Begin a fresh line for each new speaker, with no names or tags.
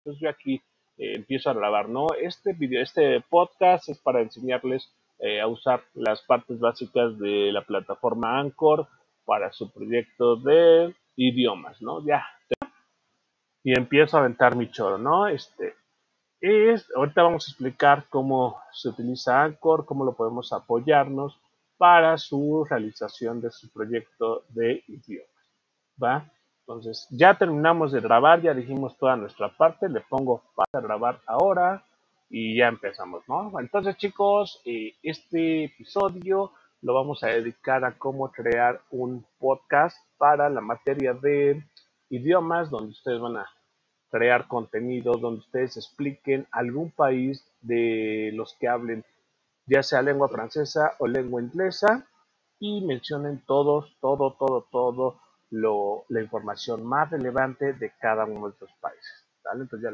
Entonces yo aquí eh, empiezo a grabar, ¿no? Este video, este podcast es para enseñarles eh, a usar las partes básicas de la plataforma Anchor para su proyecto de idiomas, ¿no? Ya. Y empiezo a aventar mi choro, ¿no? Este, es, ahorita vamos a explicar cómo se utiliza Anchor, cómo lo podemos apoyarnos para su realización de su proyecto de idiomas. ¿Va? Entonces, ya terminamos de grabar, ya dijimos toda nuestra parte, le pongo para grabar ahora y ya empezamos, ¿no? Entonces, chicos, eh, este episodio lo vamos a dedicar a cómo crear un podcast para la materia de idiomas, donde ustedes van a crear contenido, donde ustedes expliquen algún país de los que hablen, ya sea lengua francesa o lengua inglesa, y mencionen todos, todo, todo, todo lo, la información más relevante de cada uno de estos países. ¿vale? Entonces ya